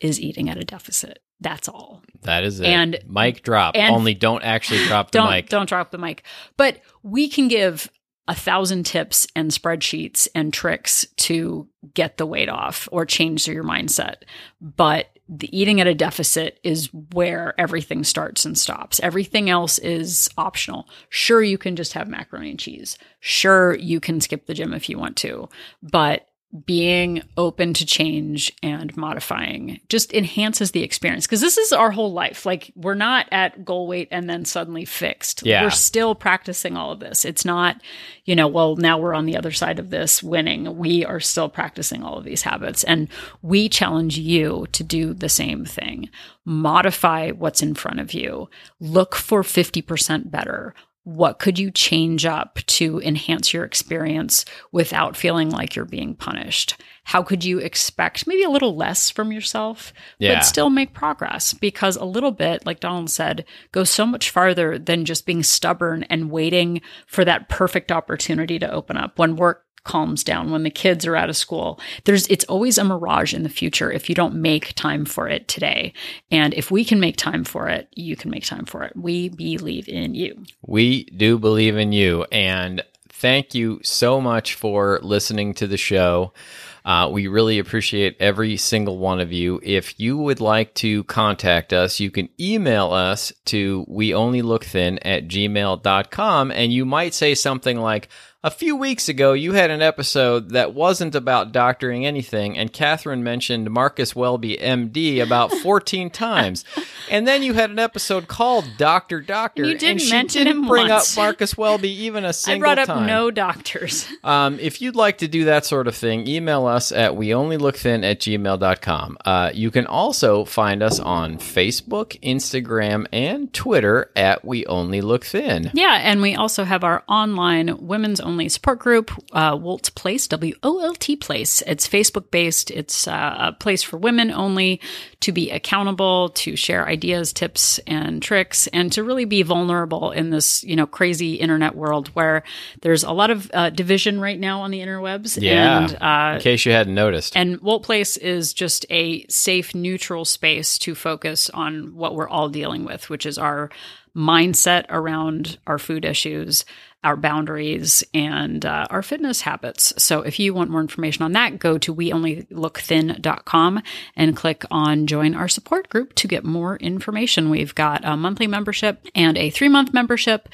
is eating at a deficit. That's all. That is it. And- mic drop. and- Only don't actually drop the don't mic. don't drop the mic. But we can give a thousand tips and spreadsheets and tricks to get the weight off or change your mindset. But the eating at a deficit is where everything starts and stops. Everything else is optional. Sure, you can just have macaroni and cheese. Sure, you can skip the gym if you want to, but being open to change and modifying just enhances the experience because this is our whole life. Like we're not at goal weight and then suddenly fixed. Yeah. We're still practicing all of this. It's not, you know, well, now we're on the other side of this winning. We are still practicing all of these habits and we challenge you to do the same thing. Modify what's in front of you. Look for 50% better what could you change up to enhance your experience without feeling like you're being punished? How could you expect maybe a little less from yourself, Yeah. but still make progress? Because a little bit, like Donald said, goes so much farther than just being stubborn and waiting for that perfect opportunity to open up when work calms down when the kids are out of school there's it's always a mirage in the future if you don't make time for it today and if we can make time for it you can make time for it we believe in you We do believe in you. And thank you so much for listening to the show. Uh, we really appreciate every single one of you. If you would like to contact us, you can email us to weonlylookthin at gmail.com. And you might say something like, a few weeks ago, you had an episode that wasn't about doctoring anything, and Catherine mentioned Marcus Welby, MD, about 14 times. And then you had an episode called Doctor Doctor, You didn't she mention didn't him bring once. up Marcus Welby even a single time. I brought up time. no doctors. Um, if you'd like to do that sort of thing, email us at weonlylookthin at gmail.com. Uh, you can also find us on Facebook, Instagram, and Twitter at We Only Look Thin. Yeah, and we also have our online women's only support group, uh, Wolt Place, W O L T Place. It's Facebook based. It's uh, a place for women only to be accountable, to share ideas, tips, and tricks, and to really be vulnerable in this you know crazy internet world where there's a lot of uh, division right now on the interwebs. Yeah. and uh, In case you hadn't noticed. and Wolt Place is just a safe, neutral space to focus on what we're all dealing with, which is our mindset around our food issues, our boundaries, and uh, our fitness habits. So if you want more information on that, go to weonlylookthin.com and click on join our support group to get more information. We've got a monthly membership and a three month membership,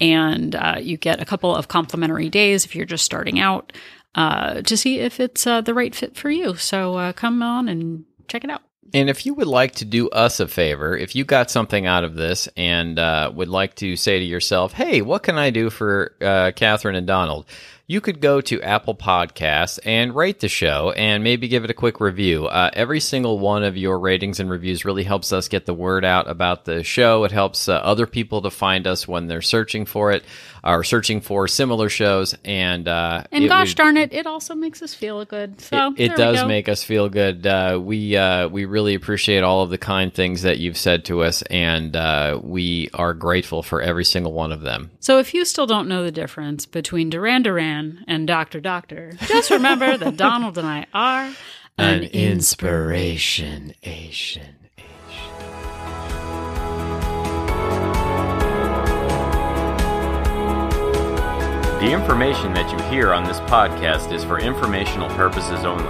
and uh, you get a couple of complimentary days if you're just starting out uh, to see if it's uh, the right fit for you. So uh, come on and check it out. And if you would like to do us a favor, if you got something out of this and uh, would like to say to yourself, hey, what can I do for uh, Catherine and Donald? You could go to Apple Podcasts and rate the show and maybe give it a quick review. Uh, every single one of your ratings and reviews really helps us get the word out about the show. It helps uh, other people to find us when they're searching for it or searching for similar shows. And, uh, And gosh would- darn it, it also makes us feel good. So it, it does make us feel good. Uh, we uh, we really appreciate all of the kind things that you've said to us, and uh, we are grateful for every single one of them. So if you still don't know the difference between Duran Duran and Doctor Doctor, just remember that Donald and I are an, inspiration, Asian. The information that you hear on this podcast is for informational purposes only.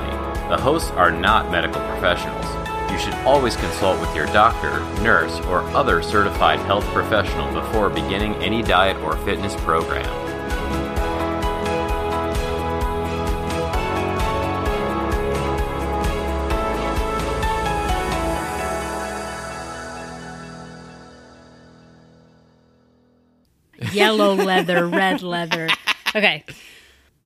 The hosts are not medical professionals. You should always consult with your doctor, nurse, or other certified health professional before beginning any diet or fitness program. Yellow leather, red leather. Okay.